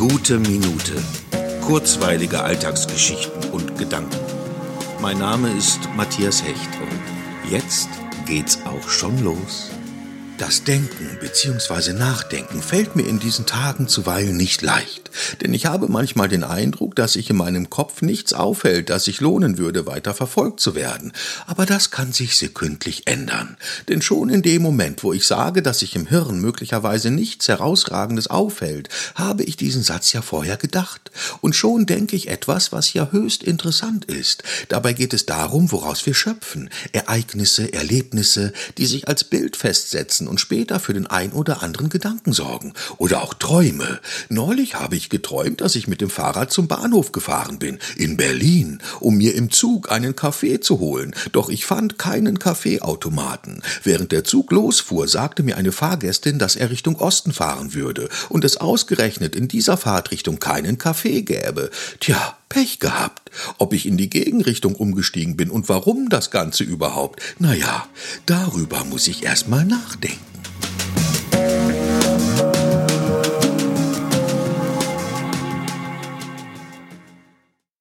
Gute Minute. Kurzweilige Alltagsgeschichten und Gedanken. Mein Name ist Matthias Hecht und jetzt geht's auch schon los. Das Denken bzw. Nachdenken fällt mir in diesen Tagen zuweilen nicht leicht, denn ich habe manchmal den Eindruck, dass sich in meinem Kopf nichts aufhält, das sich lohnen würde, weiter verfolgt zu werden. Aber das kann sich sekündlich ändern, denn schon in dem Moment, wo ich sage, dass sich im Hirn möglicherweise nichts Herausragendes aufhält, habe ich diesen Satz ja vorher gedacht, und schon denke ich etwas, was ja höchst interessant ist. Dabei geht es darum, woraus wir schöpfen, Ereignisse, Erlebnisse, die sich als Bild festsetzen und später für den ein oder anderen Gedanken sorgen. Oder auch Träume. Neulich habe ich geträumt, dass ich mit dem Fahrrad zum Bahnhof gefahren bin, in Berlin, um mir im Zug einen Kaffee zu holen. Doch ich fand keinen Kaffeeautomaten. Während der Zug losfuhr, sagte mir eine Fahrgästin, dass er Richtung Osten fahren würde und es ausgerechnet in dieser Fahrtrichtung keinen Kaffee gäbe. Tja, Pech gehabt. Ob ich in die Gegenrichtung umgestiegen bin und warum das Ganze überhaupt, na ja, darüber muss ich erst mal nachdenken.